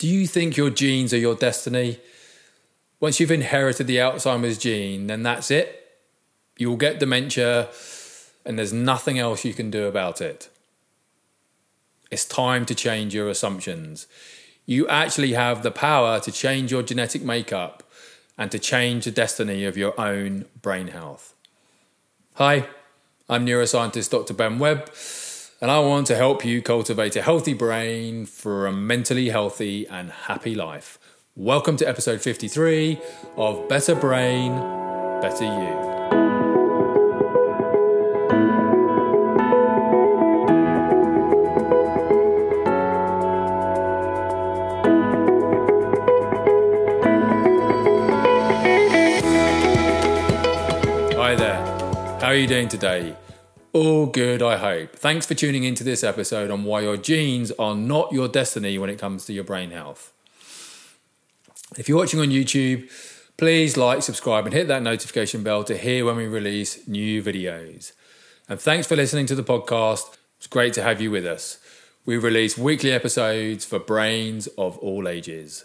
Do you think your genes are your destiny? Once you've inherited the Alzheimer's gene, then that's it. You will get dementia, and there's nothing else you can do about it. It's time to change your assumptions. You actually have the power to change your genetic makeup and to change the destiny of your own brain health. Hi, I'm neuroscientist Dr. Ben Webb, and I want to help you cultivate a healthy brain for a mentally healthy and happy life. Welcome to episode 53 of Better Brain, Better You. Hi there. How are you doing today? All good, I hope. Thanks for tuning into this episode on why your genes are not your destiny when it comes to your brain health. If you're watching on YouTube, please like, subscribe, and hit that notification bell to hear when we release new videos. And thanks for listening to the podcast. It's great to have you with us. We release weekly episodes for brains of all ages.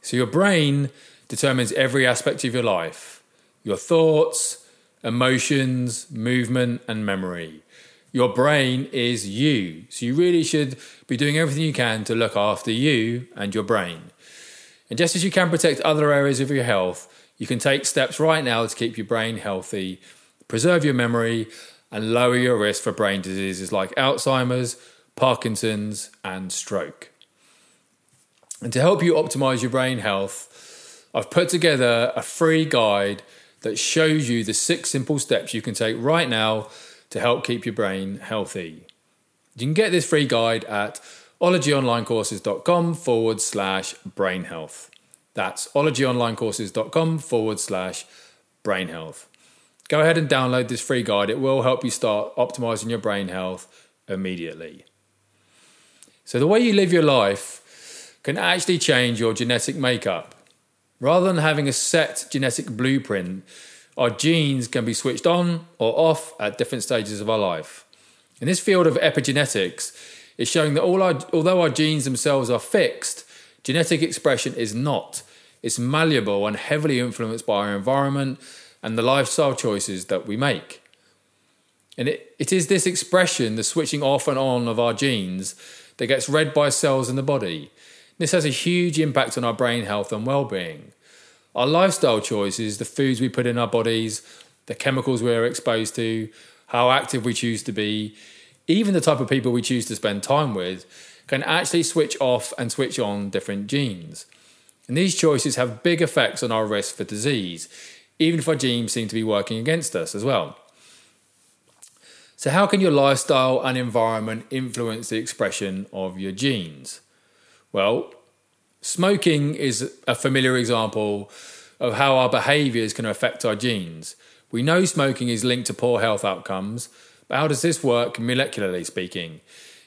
So, your brain determines every aspect of your life your thoughts, emotions, movement, and memory. Your brain is you. So you really should be doing everything you can to look after you and your brain. And just as you can protect other areas of your health, you can take steps right now to keep your brain healthy, preserve your memory, and lower your risk for brain diseases like Alzheimer's, Parkinson's, and stroke. And to help you optimize your brain health, I've put together a free guide that shows you the six simple steps you can take right now to help keep your brain healthy. You can get this free guide at ologyonlinecourses.com forward slash brain health. That's ologyonlinecourses.com forward slash brain health. Go ahead and download this free guide. It will help you start optimizing your brain health immediately. So, the way you live your life can actually change your genetic makeup. Rather than having a set genetic blueprint, our genes can be switched on or off at different stages of our life. In this field of epigenetics, it's showing that our, although our genes themselves are fixed, genetic expression is not. It's malleable and heavily influenced by our environment and the lifestyle choices that we make. And it, it is this expression, the switching off and on of our genes, that gets read by cells in the body. This has a huge impact on our brain health and well being. Our lifestyle choices, the foods we put in our bodies, the chemicals we're exposed to, how active we choose to be, even the type of people we choose to spend time with, can actually switch off and switch on different genes. And these choices have big effects on our risk for disease, even if our genes seem to be working against us as well. So, how can your lifestyle and environment influence the expression of your genes? Well, Smoking is a familiar example of how our behaviours can affect our genes. We know smoking is linked to poor health outcomes, but how does this work molecularly speaking?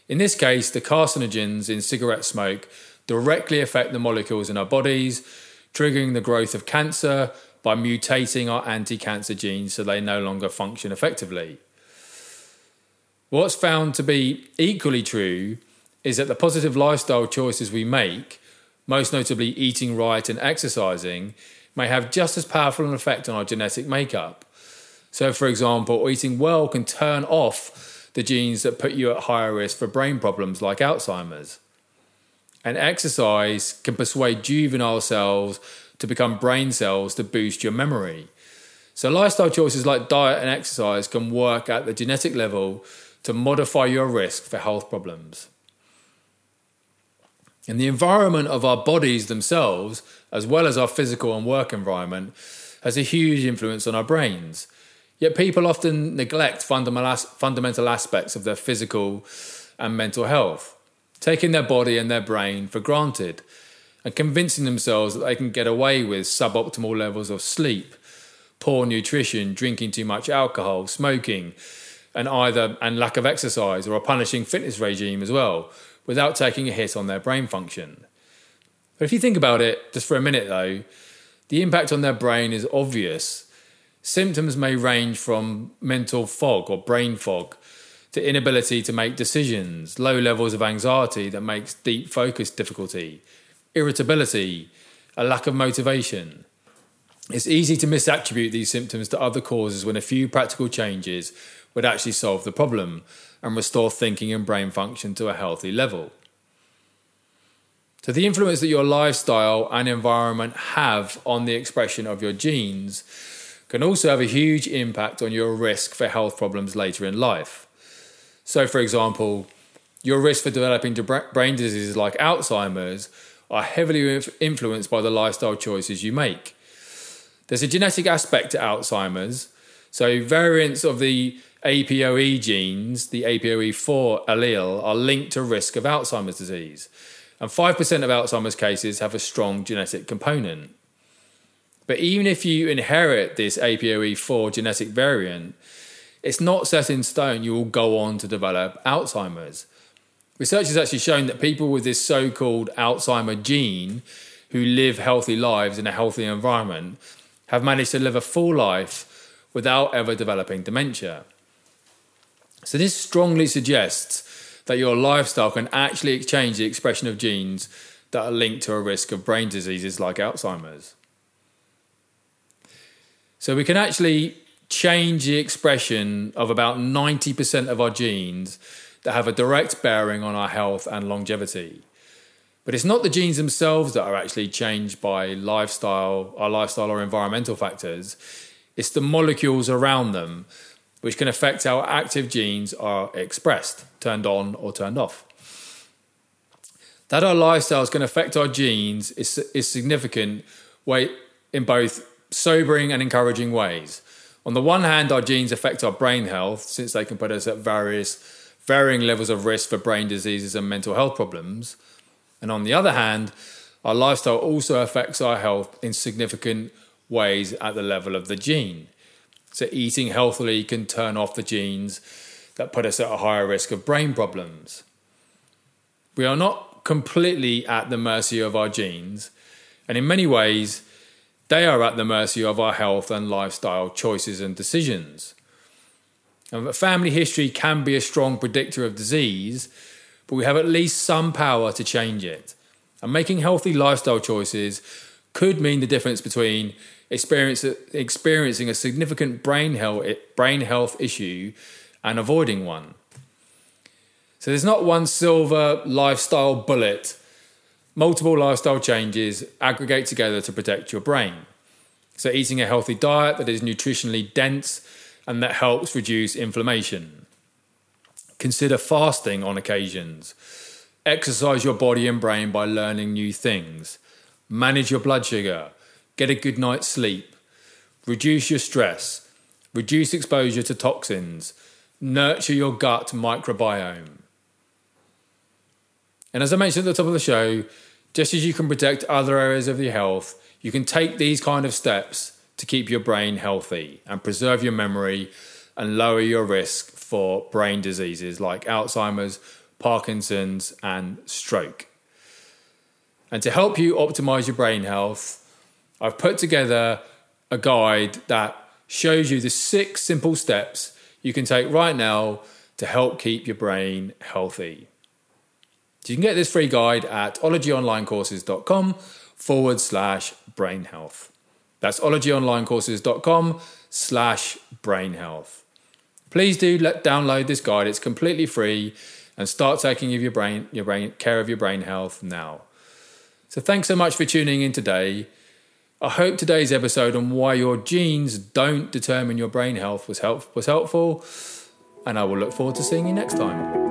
In this case, the carcinogens in cigarette smoke directly affect the molecules in our bodies, triggering the growth of cancer by mutating our anti cancer genes so they no longer function effectively. What's found to be equally true is that the positive lifestyle choices we make most notably eating right and exercising, may have just as powerful an effect on our genetic makeup. So, for example, eating well can turn off the genes that put you at higher risk for brain problems like Alzheimer's. And exercise can persuade juvenile cells to become brain cells to boost your memory. So, lifestyle choices like diet and exercise can work at the genetic level to modify your risk for health problems. And the environment of our bodies themselves, as well as our physical and work environment, has a huge influence on our brains. Yet people often neglect fundamental aspects of their physical and mental health, taking their body and their brain for granted and convincing themselves that they can get away with suboptimal levels of sleep, poor nutrition, drinking too much alcohol, smoking, and either and lack of exercise or a punishing fitness regime as well, without taking a hit on their brain function. But if you think about it, just for a minute though, the impact on their brain is obvious. Symptoms may range from mental fog or brain fog to inability to make decisions, low levels of anxiety that makes deep focus difficulty, irritability, a lack of motivation. It's easy to misattribute these symptoms to other causes when a few practical changes would actually solve the problem and restore thinking and brain function to a healthy level. So, the influence that your lifestyle and environment have on the expression of your genes can also have a huge impact on your risk for health problems later in life. So, for example, your risk for developing brain diseases like Alzheimer's are heavily influenced by the lifestyle choices you make. There's a genetic aspect to Alzheimer's, so variants of the APOE genes, the APOE4 allele, are linked to risk of Alzheimer's disease and 5% of Alzheimer's cases have a strong genetic component. But even if you inherit this APOE4 genetic variant, it's not set in stone you will go on to develop Alzheimer's. Research has actually shown that people with this so called Alzheimer gene who live healthy lives in a healthy environment have managed to live a full life without ever developing dementia. So, this strongly suggests that your lifestyle can actually change the expression of genes that are linked to a risk of brain diseases like Alzheimer's. So we can actually change the expression of about 90% of our genes that have a direct bearing on our health and longevity. But it's not the genes themselves that are actually changed by lifestyle, our lifestyle or environmental factors. It's the molecules around them which can affect how active genes are expressed, turned on or turned off. That our lifestyles can affect our genes is, is significant way, in both sobering and encouraging ways. On the one hand, our genes affect our brain health since they can put us at various varying levels of risk for brain diseases and mental health problems. And on the other hand, our lifestyle also affects our health in significant ways at the level of the gene. So, eating healthily can turn off the genes that put us at a higher risk of brain problems. We are not completely at the mercy of our genes, and in many ways, they are at the mercy of our health and lifestyle choices and decisions. And family history can be a strong predictor of disease, but we have at least some power to change it. And making healthy lifestyle choices could mean the difference between experience, experiencing a significant brain health, brain health issue and avoiding one. So there's not one silver lifestyle bullet. Multiple lifestyle changes aggregate together to protect your brain. So, eating a healthy diet that is nutritionally dense and that helps reduce inflammation. Consider fasting on occasions. Exercise your body and brain by learning new things. Manage your blood sugar get a good night's sleep, reduce your stress, reduce exposure to toxins, nurture your gut microbiome. And as I mentioned at the top of the show, just as you can protect other areas of your health, you can take these kind of steps to keep your brain healthy and preserve your memory and lower your risk for brain diseases like Alzheimer's, Parkinson's, and stroke. And to help you optimize your brain health, I've put together a guide that shows you the six simple steps you can take right now to help keep your brain healthy. So you can get this free guide at ologyonlinecourses.com forward slash brain health. That's ologyonlinecourses.com slash brain health. Please do let download this guide. It's completely free and start taking of your brain, your brain, care of your brain health now. So thanks so much for tuning in today. I hope today's episode on why your genes don't determine your brain health was, help- was helpful, and I will look forward to seeing you next time.